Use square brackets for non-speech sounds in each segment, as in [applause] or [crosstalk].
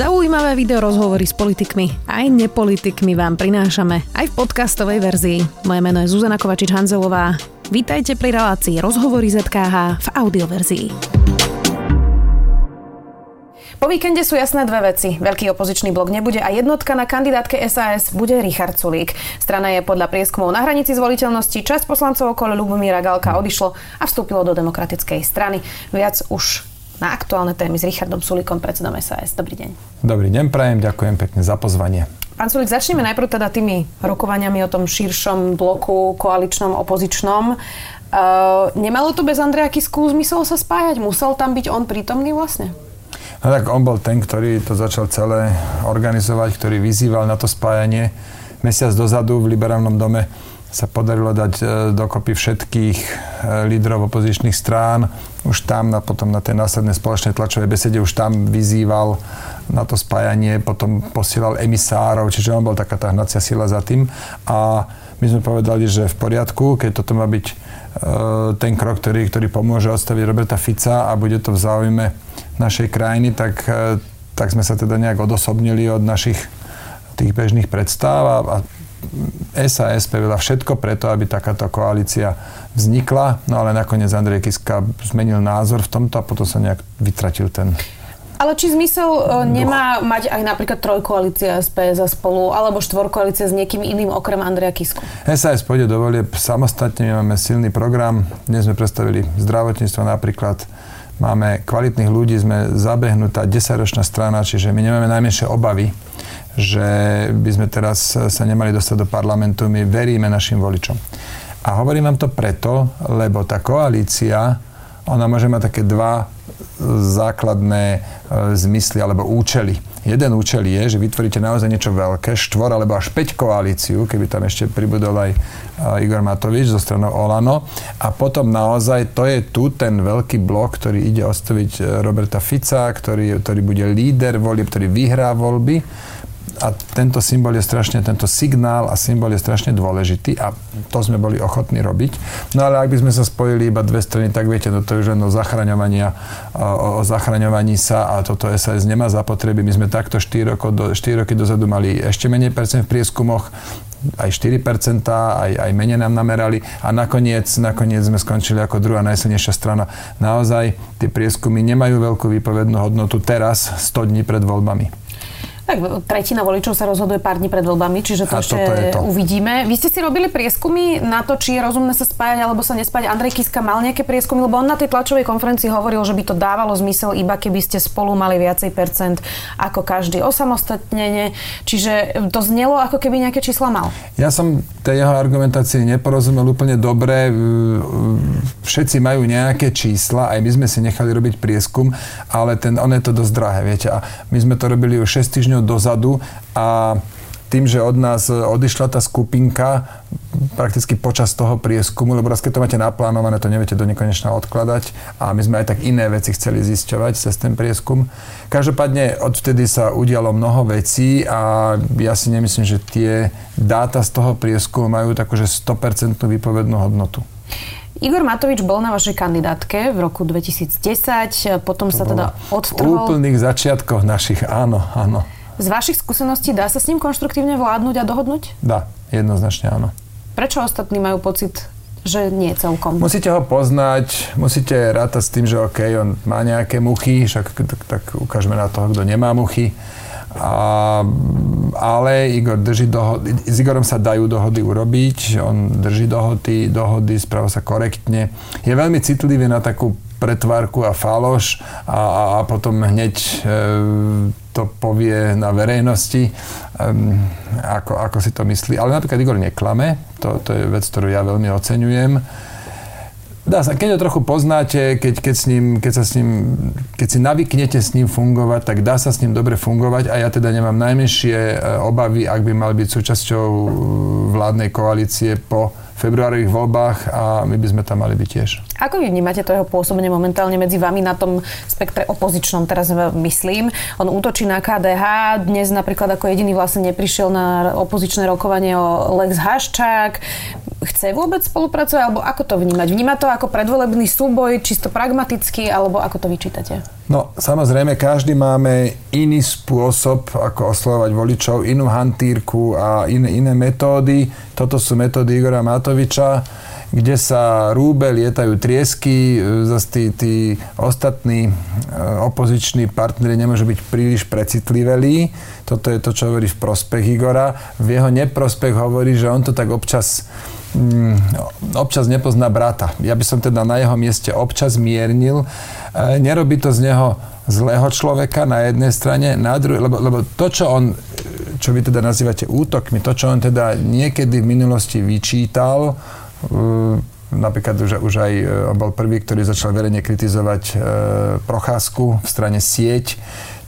Zaujímavé video rozhovory s politikmi aj nepolitikmi vám prinášame aj v podcastovej verzii. Moje meno je Zuzana Kovačič-Hanzelová. Vítajte pri relácii Rozhovory ZKH v audioverzii. Po víkende sú jasné dve veci. Veľký opozičný blok nebude a jednotka na kandidátke SAS bude Richard Sulík. Strana je podľa prieskumov na hranici zvoliteľnosti. Časť poslancov okolo Lubomíra Galka odišlo a vstúpilo do demokratickej strany. Viac už na aktuálne témy s Richardom Sulikom, predsedom SAS. Dobrý deň. Dobrý deň, prajem, ďakujem pekne za pozvanie. Pán Sulik, začneme najprv teda tými rokovaniami o tom širšom bloku koaličnom, opozičnom. Uh, nemalo to bez Andreja Kisku zmysel sa spájať? Musel tam byť on prítomný vlastne? No tak on bol ten, ktorý to začal celé organizovať, ktorý vyzýval na to spájanie. Mesiac dozadu v Liberálnom dome sa podarilo dať e, dokopy všetkých lídrov opozičných strán. Už tam, na, potom na tej následnej spoločnej tlačovej besede, už tam vyzýval na to spájanie, potom posielal emisárov, čiže on bol taká tá hnacia sila za tým. A my sme povedali, že v poriadku, keď toto má byť e, ten krok, ktorý, ktorý pomôže odstaviť Roberta Fica a bude to v záujme našej krajiny, tak, tak sme sa teda nejak odosobnili od našich tých bežných predstav a, a SAS spravila všetko preto, aby takáto koalícia vznikla, no ale nakoniec Andrej Kiska zmenil názor v tomto a potom sa nejak vytratil ten ale či zmysel uh, nemá mať aj napríklad trojkoalícia SPS a spolu, alebo štvorkoalícia s niekým iným okrem Andreja Kisku? SAS pôjde do volieb samostatne, my máme silný program. Dnes sme predstavili zdravotníctvo napríklad. Máme kvalitných ľudí, sme zabehnutá 10-ročná strana, čiže my nemáme najmenšie obavy že by sme teraz sa nemali dostať do parlamentu. My veríme našim voličom. A hovorím vám to preto, lebo tá koalícia, ona môže mať také dva základné e, zmysly alebo účely. Jeden účel je, že vytvoríte naozaj niečo veľké, štvor alebo až 5 koalíciu, keby tam ešte pribudol aj Igor Matovič zo stranou Olano. A potom naozaj to je tu ten veľký blok, ktorý ide ostaviť e, Roberta Fica, ktorý, ktorý bude líder volieb, ktorý vyhrá voľby a tento symbol je strašne, tento signál a symbol je strašne dôležitý a to sme boli ochotní robiť. No ale ak by sme sa spojili iba dve strany, tak viete, no to je už len o o, o zachraňovaní sa a toto SAS nemá zapotreby. My sme takto 4, roko do, 4 roky dozadu mali ešte menej percent v prieskumoch, aj 4%, aj, aj menej nám namerali a nakoniec, nakoniec sme skončili ako druhá najsilnejšia strana. Naozaj tie prieskumy nemajú veľkú výpovednú hodnotu teraz, 100 dní pred voľbami. Tak tretina voličov sa rozhoduje pár dní pred voľbami, čiže to a ešte to. uvidíme. Vy ste si robili prieskumy na to, či je rozumné sa spájať alebo sa nespájať. Andrej Kiska mal nejaké prieskumy, lebo on na tej tlačovej konferencii hovoril, že by to dávalo zmysel iba keby ste spolu mali viacej percent ako každý osamostatnenie. Čiže to znelo, ako keby nejaké čísla mal. Ja som tej jeho argumentácii neporozumel úplne dobre. Všetci majú nejaké čísla, aj my sme si nechali robiť prieskum, ale ten, on je to dosť drahé, viete. A my sme to robili už 6 týždňov dozadu a tým, že od nás odišla tá skupinka prakticky počas toho prieskumu, lebo raz keď to máte naplánované, to neviete do nekonečna odkladať a my sme aj tak iné veci chceli zisťovať cez ten prieskum. Každopádne odvtedy sa udialo mnoho vecí a ja si nemyslím, že tie dáta z toho prieskumu majú takúže 100% výpovednú hodnotu. Igor Matovič bol na vašej kandidátke v roku 2010, potom to sa teda odtrhol. V úplných začiatkoch našich, áno, áno. Z vašich skúseností dá sa s ním konštruktívne vládnuť a dohodnúť? Dá, jednoznačne áno. Prečo ostatní majú pocit, že nie celkom? Musíte ho poznať, musíte rátať s tým, že OK, on má nejaké muchy, však tak, tak ukážeme na toho, kto nemá muchy. A, ale Igor drží dohody, s Igorom sa dajú dohody urobiť, on drží dohody, dohody, správa sa korektne. Je veľmi citlivý na takú pretvárku a faloš a, a, a potom hneď e, to povie na verejnosti, e, ako, ako si to myslí. Ale napríklad Igor neklame, to, to je vec, ktorú ja veľmi oceňujem. Dá sa, keď ho trochu poznáte, keď, keď, s ním, keď, sa s ním, keď si navyknete s ním fungovať, tak dá sa s ním dobre fungovať a ja teda nemám najmenšie e, obavy, ak by mal byť súčasťou vládnej koalície po februárových voľbách a my by sme tam mali byť tiež. Ako vy vnímate to jeho pôsobenie momentálne medzi vami na tom spektre opozičnom, teraz myslím? On útočí na KDH, dnes napríklad ako jediný vlastne neprišiel na opozičné rokovanie o Lex Haščák. Chce vôbec spolupracovať, alebo ako to vnímať? Vníma to ako predvolebný súboj, čisto pragmatický, alebo ako to vyčítate? No, samozrejme, každý máme iný spôsob, ako oslovať voličov, inú hantírku a iné, iné metódy. Toto sú metódy Igora Matoviča kde sa rúbe, lietajú triesky, e, zase tí, tí ostatní e, opoziční partneri nemôžu byť príliš precitlivelí. Toto je to, čo hovorí v prospech Igora. V jeho neprospech hovorí, že on to tak občas občas nepozná brata. Ja by som teda na jeho mieste občas miernil. E, nerobí to z neho zlého človeka na jednej strane, na druhej, lebo, lebo to, čo on, čo vy teda nazývate útokmi, to, čo on teda niekedy v minulosti vyčítal, Napríklad už, už aj on bol prvý, ktorý začal verejne kritizovať e, Procházku v strane sieť.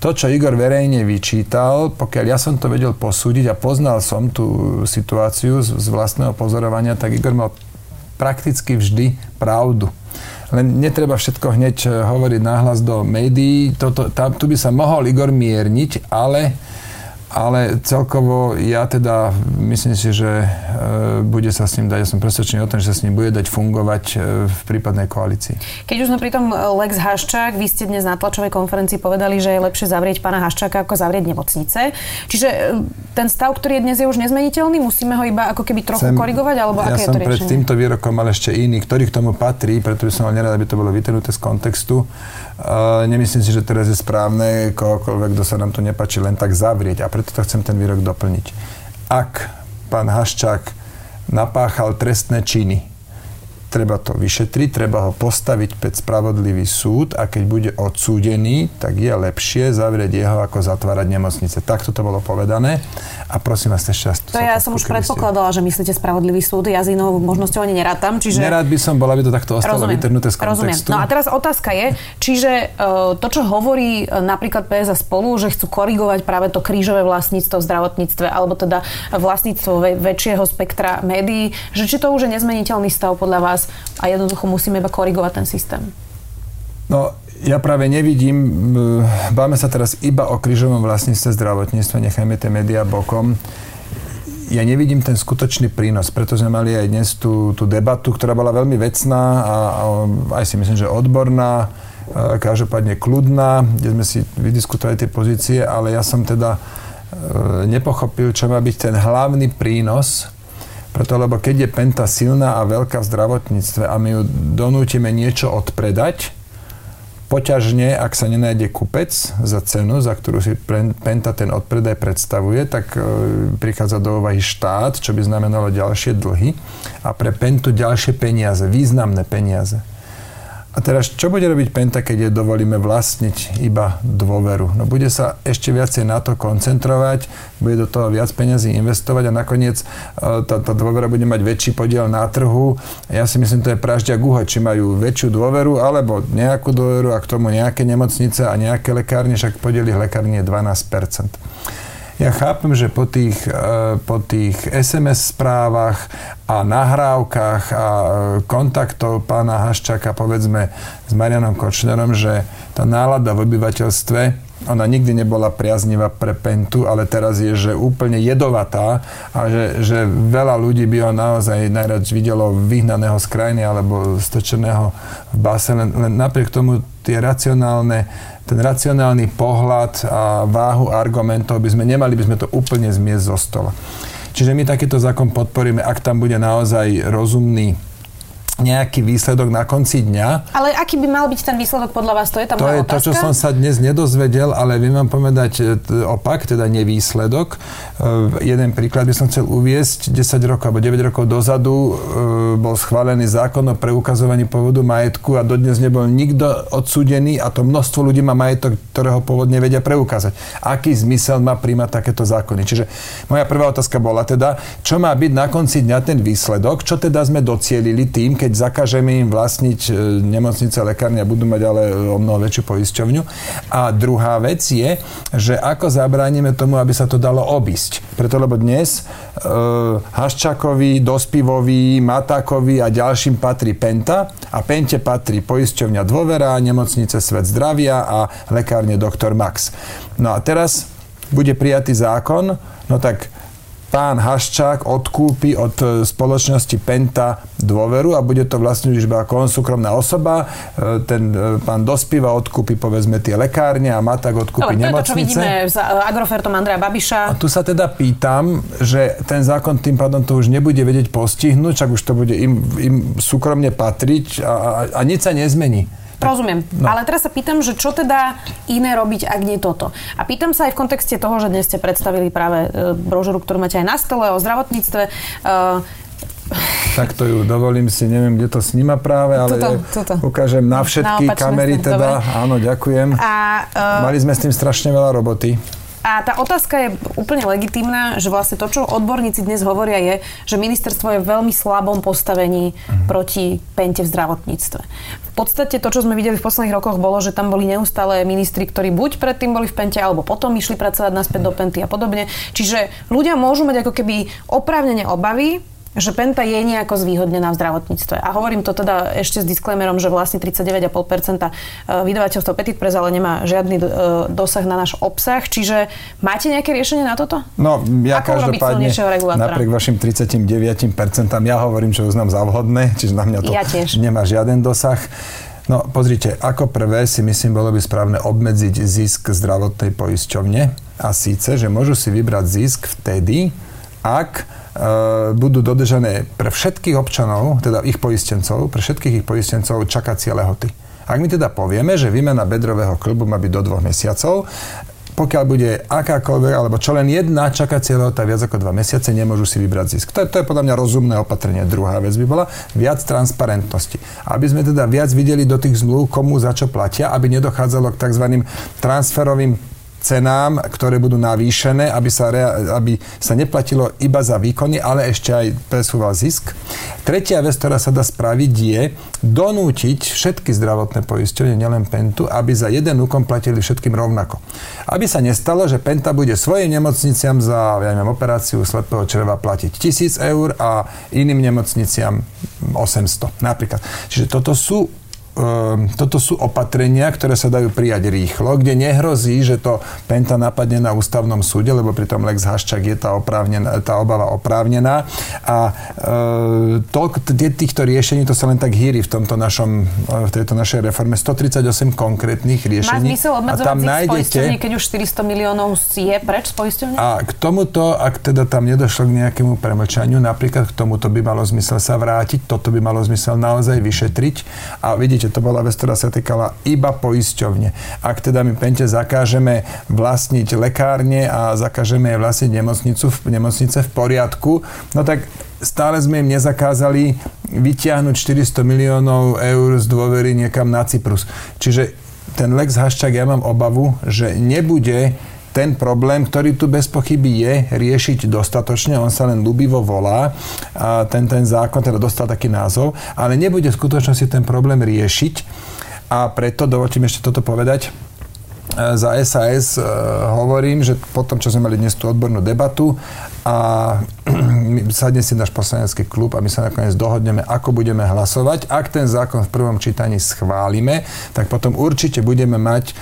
To, čo Igor verejne vyčítal, pokiaľ ja som to vedel posúdiť a poznal som tú situáciu z, z vlastného pozorovania, tak Igor mal prakticky vždy pravdu. Len netreba všetko hneď hovoriť náhlas do médií. Toto, tam, tu by sa mohol Igor mierniť, ale ale celkovo ja teda myslím si, že e, bude sa s ním dať, ja som presvedčený o tom, že sa s ním bude dať fungovať e, v prípadnej koalícii. Keď už sme pri tom e, Lex Haščák, vy ste dnes na tlačovej konferencii povedali, že je lepšie zavrieť pána Haščáka ako zavrieť nemocnice. Čiže ten stav, ktorý je dnes, je už nezmeniteľný? Musíme ho iba ako keby trochu Sem, korigovať? Alebo ja aké som je to pred týmto výrokom mal ešte iný, ktorý k tomu patrí, preto by som mal nerad, aby to bolo vytrhnuté z kontextu. Nemyslím si, že teraz je správne kohokoľvek, kto sa nám to nepáči, len tak zavrieť. A preto to chcem ten výrok doplniť. Ak pán Haščák napáchal trestné činy, treba to vyšetriť, treba ho postaviť pred spravodlivý súd a keď bude odsúdený, tak je lepšie zavrieť jeho, ako zatvárať nemocnice. Takto to bolo povedané a prosím vás ešte raz. To ja som už predpokladala, že myslíte spravodlivý súd, ja s inou možnosťou ani nerátam. Čiže... Nerád by som bol, aby to takto ostalo rozumiem, vytrhnuté z kontextu. Rozumiem. No a teraz otázka je, čiže uh, to, čo hovorí uh, napríklad PS a spolu, že chcú korigovať práve to krížové vlastníctvo v zdravotníctve, alebo teda vlastníctvo väčšieho spektra médií, že či to už je nezmeniteľný stav podľa vás a jednoducho musíme iba korigovať ten systém. No, ja práve nevidím, báme sa teraz iba o krížovom vlastníctve zdravotníctva, nechajme tie médiá bokom. Ja nevidím ten skutočný prínos, preto sme mali aj dnes tú, tú debatu, ktorá bola veľmi vecná a, a aj si myslím, že odborná, každopádne kľudná, kde sme si vydiskutovali tie pozície, ale ja som teda e, nepochopil, čo má byť ten hlavný prínos preto, lebo keď je Penta silná a veľká v zdravotníctve a my ju donútime niečo odpredať, poťažne, ak sa nenájde kupec za cenu, za ktorú si Penta ten odpredaj predstavuje, tak e, prichádza do úvahy štát, čo by znamenalo ďalšie dlhy a pre Pentu ďalšie peniaze, významné peniaze. A teraz, čo bude robiť Penta, keď je dovolíme vlastniť iba dôveru? No bude sa ešte viacej na to koncentrovať, bude do toho viac peniazí investovať a nakoniec e, tá, tá dôvera bude mať väčší podiel na trhu. Ja si myslím, to je pražďa guha, či majú väčšiu dôveru alebo nejakú dôveru a k tomu nejaké nemocnice a nejaké lekárne, však podiel ich lekárne je 12 ja chápem, že po tých, e, po tých SMS správach a nahrávkach a e, kontaktov pána Haščaka, povedzme, s Marianom Kočnerom, že tá nálada v obyvateľstve ona nikdy nebola priaznivá pre Pentu, ale teraz je, že úplne jedovatá a že, že veľa ľudí by ho naozaj najradš videlo vyhnaného z krajiny alebo stočeného v base. Len, len napriek tomu tie racionálne ten racionálny pohľad a váhu argumentov by sme nemali by sme to úplne zmiesť zo stola. Čiže my takýto zákon podporíme, ak tam bude naozaj rozumný nejaký výsledok na konci dňa. Ale aký by mal byť ten výsledok podľa vás? To je tam To je otázka? to, čo som sa dnes nedozvedel, ale viem vám povedať e, opak, teda nevýsledok. E, jeden príklad by som chcel uviesť. 10 rokov alebo 9 rokov dozadu e, bol schválený zákon o preukazovaní pôvodu majetku a dodnes nebol nikto odsúdený a to množstvo ľudí má majetok, ktorého pôvod nevedia preukázať. Aký zmysel má príjmať takéto zákony? Čiže moja prvá otázka bola teda, čo má byť na konci dňa ten výsledok, čo teda sme docielili tým, keď zakážeme im vlastniť e, nemocnice, lekárne a budú mať ale o mnoho väčšiu poisťovňu. A druhá vec je, že ako zabránime tomu, aby sa to dalo obísť. Preto, lebo dnes e, Haščakovi, Dospivovi, Matakovi a ďalším patrí Penta a Pente patrí poisťovňa Dôvera, nemocnice Svet zdravia a lekárne Dr. Max. No a teraz bude prijatý zákon, no tak pán Haščák odkúpi od e, spoločnosti Penta dôveru a bude to vlastne už iba ako on súkromná osoba. E, ten e, pán Dospiva odkúpi povedzme tie lekárne a Matak odkúpi nemocnice. To je to, čo vidíme s Agrofertom Andreja Babiša. A tu sa teda pýtam, že ten zákon tým pádom to už nebude vedieť postihnúť, čak už to bude im, im súkromne patriť a, a, a nič sa nezmení. Rozumiem. No. Ale teraz sa pýtam, že čo teda iné robiť, ak nie toto. A pýtam sa aj v kontexte toho, že dnes ste predstavili práve e, brožuru, ktorú máte aj na stole o zdravotníctve. E, tak to ju dovolím si, neviem, kde to sníma práve, ale toto, toto. ukážem na všetky na kamery teda. Dobre. Áno, ďakujem. A, uh, Mali sme s tým strašne veľa roboty. A tá otázka je úplne legitímna, že vlastne to, čo odborníci dnes hovoria, je, že ministerstvo je v veľmi slabom postavení uh-huh. proti pente v zdravotníctve. V podstate to, čo sme videli v posledných rokoch, bolo, že tam boli neustále ministri, ktorí buď predtým boli v pente, alebo potom išli pracovať naspäť do penty a podobne. Čiže ľudia môžu mať ako keby oprávnene obavy, že Penta je nejako zvýhodnená v zdravotníctve. A hovorím to teda ešte s disclaimerom, že vlastne 39,5% e, vydavateľstvo Petit Press ale nemá žiadny e, dosah na náš obsah. Čiže máte nejaké riešenie na toto? No, ja Ako každopádne napriek vašim 39% ja hovorím, že uznám za vhodné, čiže na mňa to ja nemá žiaden dosah. No, pozrite, ako prvé si myslím, bolo by správne obmedziť zisk zdravotnej poisťovne a síce, že môžu si vybrať zisk vtedy, ak budú dodržané pre všetkých občanov, teda ich poistencov, pre všetkých ich poistencov čakacie lehoty. Ak my teda povieme, že výmena bedrového klubu má byť do dvoch mesiacov, pokiaľ bude akákoľvek, alebo čo len jedna čakacia lehota viac ako dva mesiace, nemôžu si vybrať zisk. To je, to je podľa mňa rozumné opatrenie. Druhá vec by bola viac transparentnosti. Aby sme teda viac videli do tých zmluv, komu za čo platia, aby nedochádzalo k tzv. transferovým cenám, ktoré budú navýšené, aby sa, rea- aby sa neplatilo iba za výkony, ale ešte aj presúval zisk. Tretia vec, ktorá sa dá spraviť, je donútiť všetky zdravotné poisťovne, nielen Pentu, aby za jeden úkon platili všetkým rovnako. Aby sa nestalo, že Penta bude svojim nemocniciam za ja neviem, operáciu slepého čreva platiť 1000 eur a iným nemocniciam 800 napríklad. Čiže toto sú toto sú opatrenia, ktoré sa dajú prijať rýchlo, kde nehrozí, že to Penta napadne na ústavnom súde, lebo pri tom Lex Haščák je tá, tá obava oprávnená. A e, toľko týchto riešení, to sa len tak hýri v tomto našom, v tejto našej reforme. 138 konkrétnych riešení. Má zmysel obmedzovať a tam nájdete, keď už 400 miliónov je preč z poisťovne? A k tomuto, ak teda tam nedošlo k nejakému premlčaniu, napríklad k tomuto by malo zmysel sa vrátiť, toto by malo zmysel naozaj vyšetriť. A vidíte, Vidíte, to bola vec, ktorá sa týkala iba poisťovne. Ak teda my Pente zakážeme vlastniť lekárne a zakážeme vlastniť nemocnicu, nemocnice v poriadku, no tak stále sme im nezakázali vytiahnuť 400 miliónov eur z dôvery niekam na Cyprus. Čiže ten Lex Haščák, ja mám obavu, že nebude ten problém, ktorý tu bez pochyby je, riešiť dostatočne. On sa len ľubivo volá. A ten, ten zákon teda dostal taký názov, ale nebude v skutočnosti ten problém riešiť. A preto, dovolte mi ešte toto povedať, E, za SAS e, hovorím, že potom, čo sme mali dnes tú odbornú debatu a [clears throat] sadne si náš poslanecký klub a my sa nakoniec dohodneme, ako budeme hlasovať. Ak ten zákon v prvom čítaní schválime, tak potom určite budeme mať e,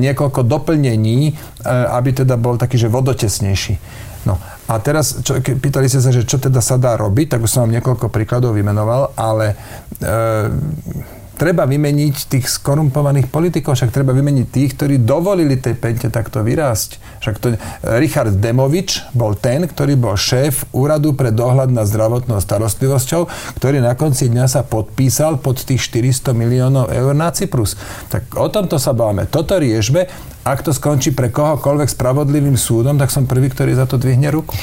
niekoľko doplnení, aby teda bol taký, že vodotesnejší. No a teraz, čo, pýtali ste sa, že čo teda sa dá robiť, tak už som vám niekoľko príkladov vymenoval, ale e, treba vymeniť tých skorumpovaných politikov, však treba vymeniť tých, ktorí dovolili tej pente takto vyrásť. Však to, Richard Demovič bol ten, ktorý bol šéf úradu pre dohľad nad zdravotnou starostlivosťou, ktorý na konci dňa sa podpísal pod tých 400 miliónov eur na Cyprus. Tak o tomto sa báme. Toto riešme ak to skončí pre kohokoľvek spravodlivým súdom, tak som prvý, ktorý za to dvihne ruku.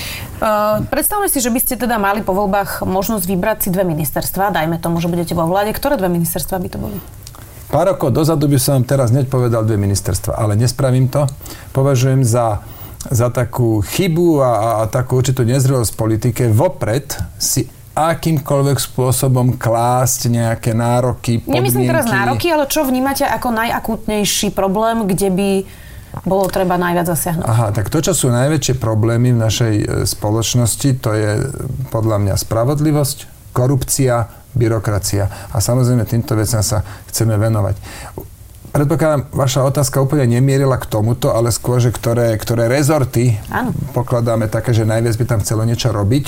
Uh, predstavme si, že by ste teda mali po voľbách možnosť vybrať si dve ministerstva. Dajme tomu, že budete vo vláde. Ktoré dve ministerstva by to boli? Pár rokov dozadu by som teraz hneď povedal dve ministerstva, ale nespravím to. Považujem za za takú chybu a, a, a takú určitú nezrelosť politike vopred si akýmkoľvek spôsobom klásť nejaké nároky, podmienky. Nemyslím teraz nároky, ale čo vnímate ako najakútnejší problém, kde by bolo treba najviac zasiahnuť? Aha, tak to, čo sú najväčšie problémy v našej e, spoločnosti, to je podľa mňa spravodlivosť, korupcia, byrokracia. A samozrejme týmto veciam sa chceme venovať. predpokladám, vaša otázka úplne nemierila k tomuto, ale skôr, že ktoré, ktoré rezorty Áno. pokladáme také, že najviac by tam chcelo niečo robiť,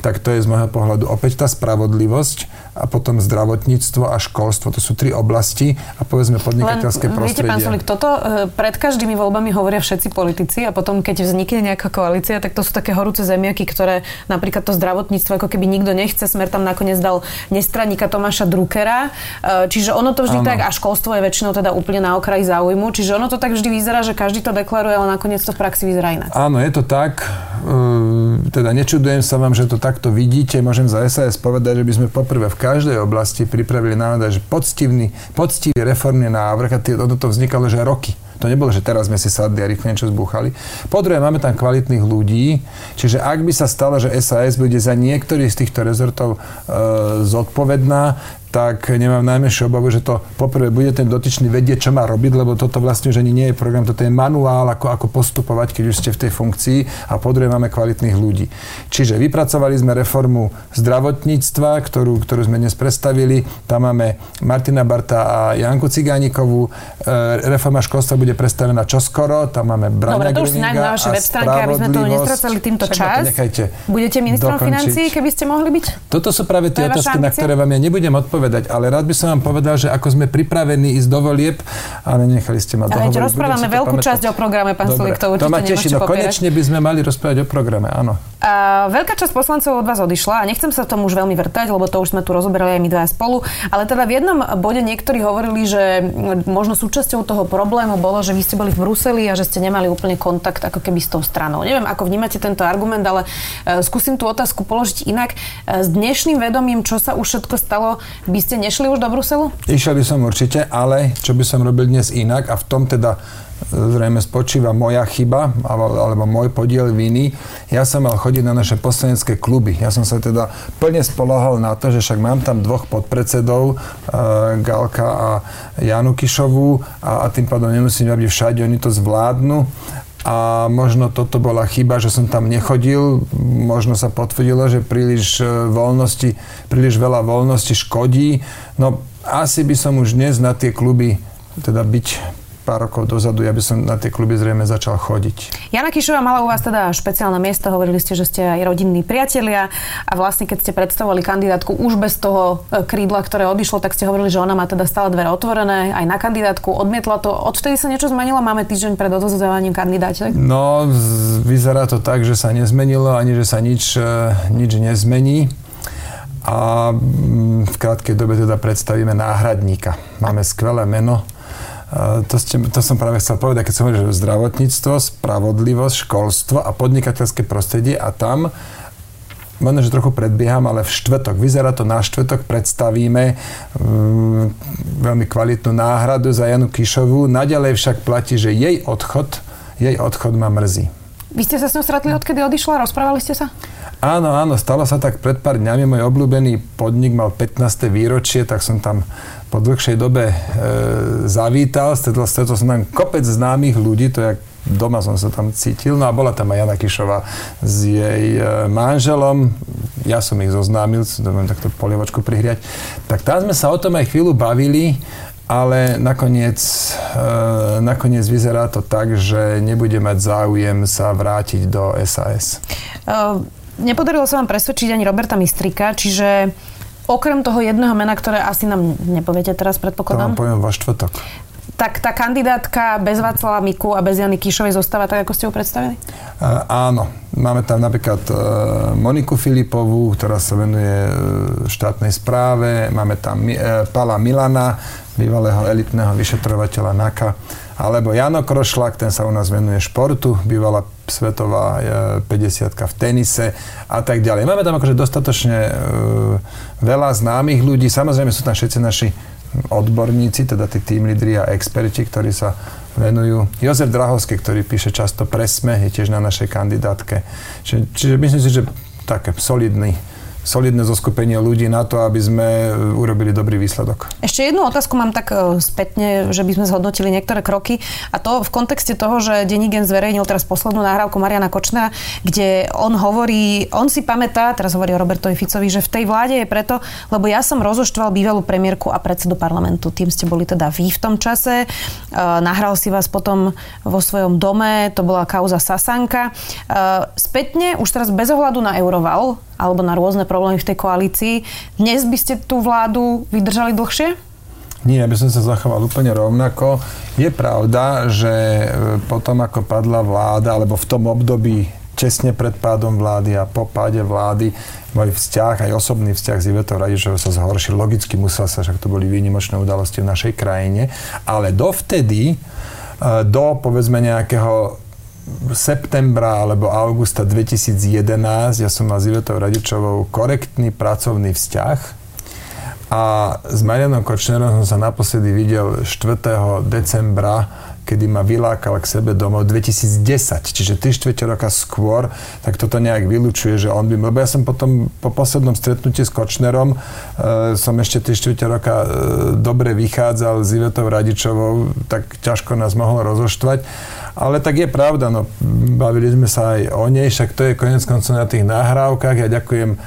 tak to je z môjho pohľadu opäť tá spravodlivosť a potom zdravotníctvo a školstvo. To sú tri oblasti a povedzme podnikateľské Len, prostredie. Viete, pán Solik, toto e, pred každými voľbami hovoria všetci politici a potom, keď vznikne nejaká koalícia, tak to sú také horúce zemiaky, ktoré napríklad to zdravotníctvo, ako keby nikto nechce, smer tam nakoniec dal nestraníka Tomáša Druckera. E, čiže ono to vždy ano. tak, a školstvo je väčšinou teda úplne na okraji záujmu, čiže ono to tak vždy vyzerá, že každý to deklaruje, ale nakoniec to v praxi vyzerá inak. Áno, je to tak. Teda nečudujem sa vám, že to takto vidíte. Môžem za SAS povedať, že by sme poprvé v každej oblasti pripravili naozaj že poctivý, poctivý reformný návrh a ono to vznikalo že roky. To nebolo, že teraz sme si sadli a rýchlo niečo zbúchali. Po druhé, máme tam kvalitných ľudí, čiže ak by sa stalo, že SAS bude za niektorý z týchto rezortov e, zodpovedná, tak nemám najmenšiu obavu, že to poprvé bude ten dotyčný vedieť, čo má robiť, lebo toto vlastne už ani nie je program, toto je manuál, ako, ako postupovať, keď už ste v tej funkcii a po druhé máme kvalitných ľudí. Čiže vypracovali sme reformu zdravotníctva, ktorú, ktorú sme dnes predstavili. Tam máme Martina Barta a Janku Cigánikovú. E, reforma školstva bude predstavená čoskoro. Tam máme Brania Dobre, to už nájdem na vašej web stránke, aby sme to nestracali týmto čas. Budete ministrom financií, keby ste mohli byť? Toto sú práve tie otázky, na ktoré vám ja nebudem odpovedať odpovedať, ale rád by som vám povedal, že ako sme pripravení ísť do volieb, ale nechali ste ma dohovoriť. Ale rozprávame veľkú pamätať. časť o programe, pán Sulik, to určite to ma teší, no konečne by sme mali rozprávať o programe, áno. A veľká časť poslancov od vás odišla a nechcem sa tomu už veľmi vrtať, lebo to už sme tu rozoberali aj my dva spolu, ale teda v jednom bode niektorí hovorili, že možno súčasťou toho problému bolo, že vy ste boli v Bruseli a že ste nemali úplne kontakt ako keby s tou stranou. Neviem, ako vnímate tento argument, ale e, skúsim tú otázku položiť inak. E, s dnešným vedomím, čo sa už všetko stalo, by ste nešli už do Bruselu? Išiel by som určite, ale čo by som robil dnes inak a v tom teda zrejme spočíva moja chyba alebo môj podiel viny. Ja som mal chodiť na naše poslanecké kluby. Ja som sa teda plne spolohal na to, že však mám tam dvoch podpredsedov, uh, Galka a Janu Kišovú a, a tým pádom nemusím aby všade, oni to zvládnu a možno toto bola chyba, že som tam nechodil. Možno sa potvrdilo, že príliš e, voľnosti, príliš veľa voľnosti škodí. No asi by som už dnes na tie kluby teda byť pár rokov dozadu, ja by som na tie kluby zrejme začal chodiť. Jana Kišová mala u vás teda špeciálne miesto, hovorili ste, že ste aj rodinní priatelia a vlastne keď ste predstavovali kandidátku už bez toho e, krídla, ktoré odišlo, tak ste hovorili, že ona má teda stále dvere otvorené aj na kandidátku, odmietla to. Odvtedy sa niečo zmenilo? Máme týždeň pred odozdávaním kandidátek? No, vyzerá to tak, že sa nezmenilo, ani že sa nič, e, nič nezmení a mm, v krátkej dobe teda predstavíme náhradníka. Máme skvelé meno, to, ste, to som práve chcel povedať, keď som hovoril, že zdravotníctvo, spravodlivosť, školstvo a podnikateľské prostredie a tam možno, že trochu predbieham, ale v štvrtok, vyzerá to na štvrtok, predstavíme um, veľmi kvalitnú náhradu za Janu Kišovú. Naďalej však platí, že jej odchod, jej odchod ma mrzí. Vy ste sa s ňou stretli, odkedy odišla? Rozprávali ste sa? Áno, áno, stalo sa tak pred pár dňami. Môj obľúbený podnik mal 15. výročie, tak som tam po dlhšej dobe e, zavítal, stretol, stretol som tam kopec známych ľudí, to je doma som sa tam cítil, no a bola tam aj Jana Kišová s jej e, manželom, ja som ich zoznámil, dovolím takto polievočku prihriať, tak tam sme sa o tom aj chvíľu bavili, ale nakoniec, e, nakoniec vyzerá to tak, že nebude mať záujem sa vrátiť do SAS. Uh, nepodarilo sa vám presvedčiť ani Roberta Mistrika, čiže Okrem toho jedného mena, ktoré asi nám nepoviete teraz, predpokladám. To vám poviem vo štvrtok. Tak tá kandidátka bez Václava Miku a bez Jany Kišovej zostáva tak, ako ste ho predstavili? Uh, áno. Máme tam napríklad uh, Moniku Filipovú, ktorá sa venuje uh, štátnej správe. Máme tam uh, Pala Milana, bývalého elitného vyšetrovateľa NAKA alebo Jano Krošlak, ten sa u nás venuje športu, bývala svetová 50 v tenise a tak ďalej. Máme tam akože dostatočne e, veľa známych ľudí. Samozrejme sú tam všetci naši odborníci, teda tí tým lídri a experti, ktorí sa venujú. Jozef Drahovský, ktorý píše často presme, je tiež na našej kandidátke. Čiže, čiže myslím si, že také solidný solidné zoskupenie ľudí na to, aby sme urobili dobrý výsledok. Ešte jednu otázku mám tak e, spätne, že by sme zhodnotili niektoré kroky a to v kontexte toho, že Denigen zverejnil teraz poslednú nahrávku Mariana Kočnera, kde on hovorí, on si pamätá, teraz hovorí o Robertovi Ficovi, že v tej vláde je preto, lebo ja som rozoštval bývalú premiérku a predsedu parlamentu. Tým ste boli teda vy v tom čase. E, nahral si vás potom vo svojom dome, to bola kauza Sasanka. E, spätne, už teraz bez ohľadu na Euroval, alebo na rôzne problémy v tej koalícii. Dnes by ste tú vládu vydržali dlhšie? Nie, aby som sa zachoval úplne rovnako. Je pravda, že e, potom, ako padla vláda, alebo v tom období tesne pred pádom vlády a po páde vlády môj vzťah, aj osobný vzťah s Ivetou Radičovou sa zhoršil. Logicky musel sa, však to boli výnimočné udalosti v našej krajine. Ale dovtedy, e, do povedzme nejakého septembra alebo augusta 2011 ja som mal s Ivetou Radičovou korektný pracovný vzťah a s Marianom Kočnerom som sa naposledy videl 4. decembra kedy ma vylákal k sebe domov 2010, čiže 3 čtvrte roka skôr, tak toto nejak vylučuje, že on by... Lebo ja som potom po poslednom stretnutí s Kočnerom e, som ešte 3 čtvrte roka e, dobre vychádzal s Ivetou Radičovou, tak ťažko nás mohlo rozoštvať. Ale tak je pravda, no bavili sme sa aj o nej, však to je konec koncov na tých nahrávkach. Ja ďakujem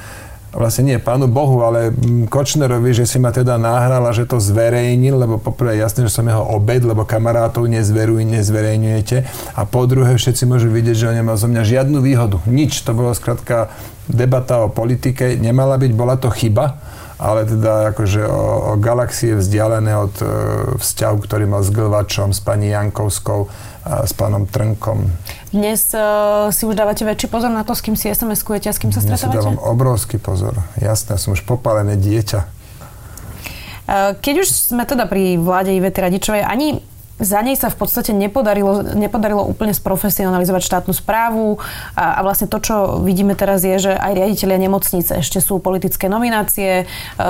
vlastne nie pánu Bohu, ale Kočnerovi, že si ma teda nahral a že to zverejnil, lebo poprvé jasné, že som jeho obed, lebo kamarátov nezveruj, nezverejňujete. A po druhé všetci môžu vidieť, že on nemá zo mňa žiadnu výhodu. Nič. To bolo skrátka debata o politike. Nemala byť, bola to chyba ale teda akože o, o galaxie vzdialené od e, vzťahu, ktorý mal s Glvačom, s pani Jankovskou a s pánom Trnkom. Dnes uh, si už dávate väčší pozor na to, s kým si SMS-kujete a s kým sa stretávate? Dnes si dávam obrovský pozor. Jasné, som už popálené dieťa. Uh, keď už sme teda pri vláde Ivety Radičovej, ani za nej sa v podstate nepodarilo, nepodarilo úplne sprofesionalizovať štátnu správu a, a vlastne to, čo vidíme teraz je, že aj riaditeľia nemocnice ešte sú politické nominácie, e,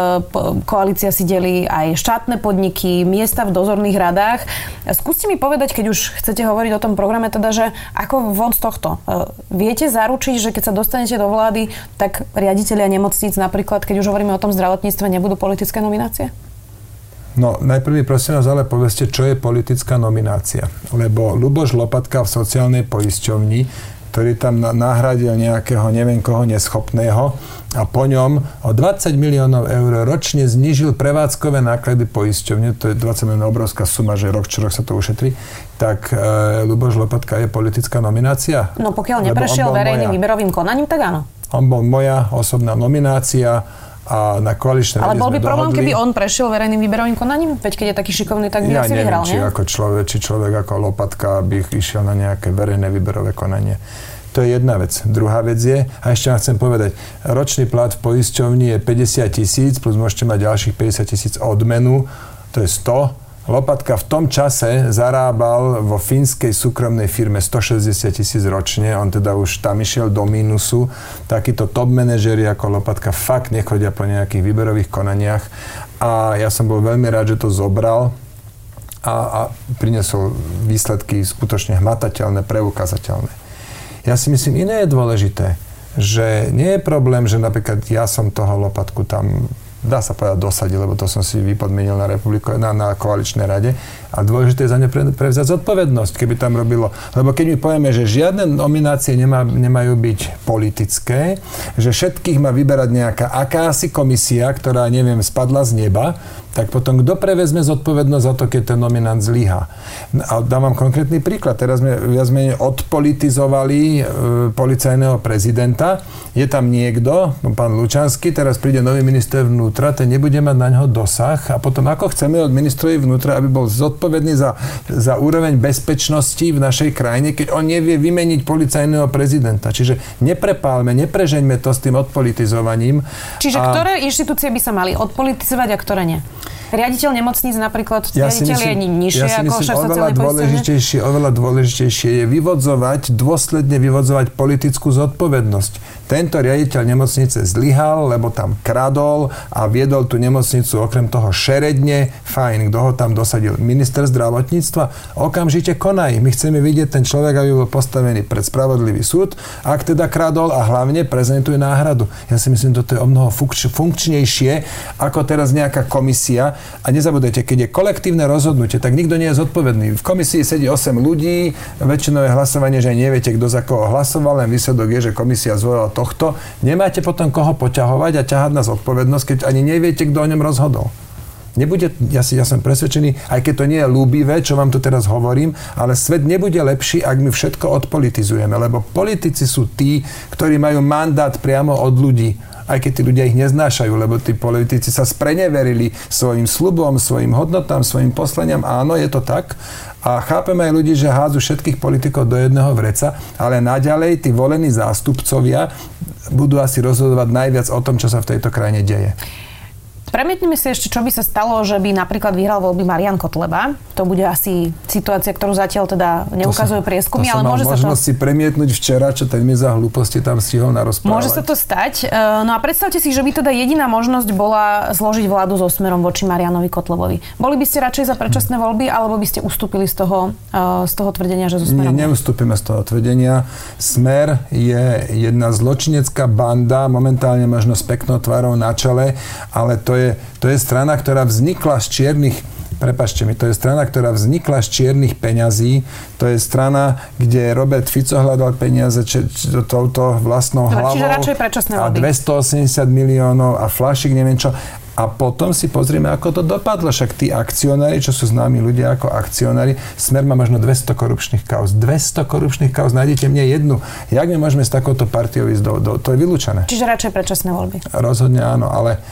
koalícia si delí aj štátne podniky, miesta v dozorných radách. Skúste mi povedať, keď už chcete hovoriť o tom programe, teda, že ako von z tohto? E, viete zaručiť, že keď sa dostanete do vlády, tak riaditeľia nemocníc napríklad, keď už hovoríme o tom zdravotníctve, nebudú politické nominácie? No, najprv prosím vás ale povedzte, čo je politická nominácia. Lebo Luboš Lopatka v sociálnej poisťovni, ktorý tam nahradil nejakého neviem koho neschopného a po ňom o 20 miliónov eur ročne znížil prevádzkové náklady poisťovne, to je 20 miliónov obrovská suma, že rok čo rok sa to ušetrí, tak e, Luboš Lopatka je politická nominácia? No pokiaľ neprešiel verejným moja, výberovým konaním, tak áno. On bol moja osobná nominácia, a na koaličnej Ale bol by problém, dohodli. keby on prešiel verejným výberovým konaním? Veď keď je taký šikovný, tak by ja asi neviem, vyhral, či ako človek, či človek ako Lopatka by išiel na nejaké verejné výberové konanie. To je jedna vec. Druhá vec je, a ešte vám chcem povedať, ročný plat v poisťovni je 50 tisíc, plus môžete mať ďalších 50 tisíc odmenu, to je 100 Lopatka v tom čase zarábal vo fínskej súkromnej firme 160 tisíc ročne, on teda už tam išiel do mínusu. Takíto top manažeri ako Lopatka fakt nechodia po nejakých výberových konaniach a ja som bol veľmi rád, že to zobral a, a priniesol výsledky skutočne hmatateľné, preukazateľné. Ja si myslím, iné je dôležité, že nie je problém, že napríklad ja som toho Lopatku tam dá sa povedať, dosadil, lebo to som si vypodmienil na, na, na koaličnej rade. A dôležité je za ne pre, prevziať zodpovednosť, keby tam robilo. Lebo keď my povieme, že žiadne nominácie nemá, nemajú byť politické, že všetkých má vyberať nejaká akási komisia, ktorá, neviem, spadla z neba, tak potom kto prevezme zodpovednosť za to, keď ten nominant zlyha? A dám vám konkrétny príklad. Teraz sme viac menej odpolitizovali e, policajného prezidenta. Je tam niekto, no, pán Lučanský, teraz príde nový minister vnútra, ten nebude mať na ňo dosah a potom ako chceme od ministrovi vnútra, aby bol zodpovedný za, za úroveň bezpečnosti v našej krajine, keď on nevie vymeniť policajného prezidenta. Čiže neprepálme, neprežeňme to s tým odpolitizovaním. Čiže a... ktoré inštitúcie by sa mali odpolitizovať a ktoré nie? Riaditeľ nemocníc napríklad, ja riaditeľ myslím, je nižšie ja ako šéf oveľa dôležitejšie, oveľa dôležitejšie je vyvodzovať, dôsledne vyvodzovať politickú zodpovednosť. Tento riaditeľ nemocnice zlyhal, lebo tam kradol a viedol tú nemocnicu okrem toho šeredne. Fajn, kto ho tam dosadil? Minister zdravotníctva, okamžite konaj. My chceme vidieť ten človek, aby bol postavený pred spravodlivý súd, ak teda kradol a hlavne prezentuje náhradu. Ja si myslím, toto je o mnoho funkčnejšie ako teraz nejaká komisia. A nezabudujte, keď je kolektívne rozhodnutie, tak nikto nie je zodpovedný. V komisii sedí 8 ľudí, väčšinové hlasovanie, že neviete, kto za koho hlasoval, len výsledok je, že komisia zvolila tohto. Nemáte potom koho poťahovať a ťahať na zodpovednosť, keď ani neviete, kto o ňom rozhodol. Nebude, ja, si, ja som presvedčený, aj keď to nie je ľúbivé, čo vám tu teraz hovorím, ale svet nebude lepší, ak my všetko odpolitizujeme, lebo politici sú tí, ktorí majú mandát priamo od ľudí aj keď tí ľudia ich neznášajú, lebo tí politici sa spreneverili svojim slubom, svojim hodnotám, svojim poslaniam. Áno, je to tak. A chápeme aj ľudí, že hádzu všetkých politikov do jedného vreca, ale naďalej tí volení zástupcovia budú asi rozhodovať najviac o tom, čo sa v tejto krajine deje. Premietneme si ešte, čo by sa stalo, že by napríklad vyhral voľby Marian Kotleba. To bude asi situácia, ktorú zatiaľ teda neukazujú prieskumy, ale môže sa to... si premietnúť včera, čo ten mi za hlúposti tam stihol narozprávať. Môže sa to stať. E, no a predstavte si, že by teda jediná možnosť bola zložiť vládu so smerom voči Marianovi Kotlebovi. Boli by ste radšej za predčasné voľby, alebo by ste ustúpili z toho, e, z toho tvrdenia, že so smerom? Nie, neustúpime z toho tvrdenia. Smer je jedna zločinecká banda, momentálne možno s peknou tvárou na čele, ale to je je, to je strana, ktorá vznikla z čiernych Prepačte mi, to je strana, ktorá vznikla z čiernych peňazí. To je strana, kde Robert Fico hľadal peniaze či, či, touto vlastnou Dobre, hlavou. Čiže radšej A 280 miliónov a flašik, neviem čo. A potom si pozrieme, ako to dopadlo. Však tí akcionári, čo sú známi ľudia ako akcionári, Smer má možno 200 korupčných kauz. 200 korupčných kauz, nájdete mne jednu. Jak my môžeme s takouto partiou ísť do, do... To je vylúčené. Čiže radšej predčasné voľby. Rozhodne áno, ale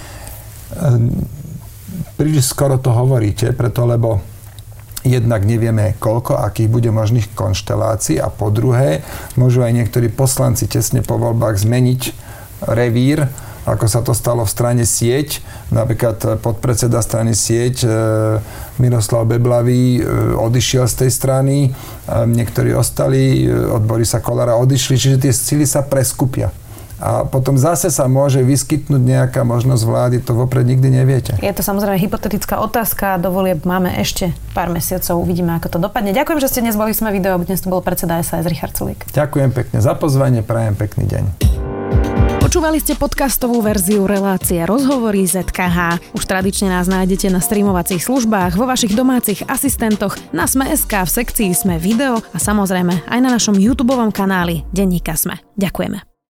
príliš skoro to hovoríte, preto lebo jednak nevieme koľko, akých bude možných konštelácií a po druhé, môžu aj niektorí poslanci tesne po voľbách zmeniť revír, ako sa to stalo v strane sieť. Napríklad podpredseda strany sieť e, Miroslav Beblavý e, odišiel z tej strany, niektorí ostali, od Borisa Kolára odišli, čiže tie sily sa preskupia a potom zase sa môže vyskytnúť nejaká možnosť vlády, to vopred nikdy neviete. Je to samozrejme hypotetická otázka, dovolie máme ešte pár mesiacov, uvidíme, ako to dopadne. Ďakujem, že ste dnes boli sme video, dnes tu bol predseda SAS Richard Sulík. Ďakujem pekne za pozvanie, prajem pekný deň. Počúvali ste podcastovú verziu relácie Rozhovory ZKH. Už tradične nás nájdete na streamovacích službách, vo vašich domácich asistentoch, na Sme.sk, v sekcii Sme video a samozrejme aj na našom YouTube kanáli Denníka Sme. Ďakujeme.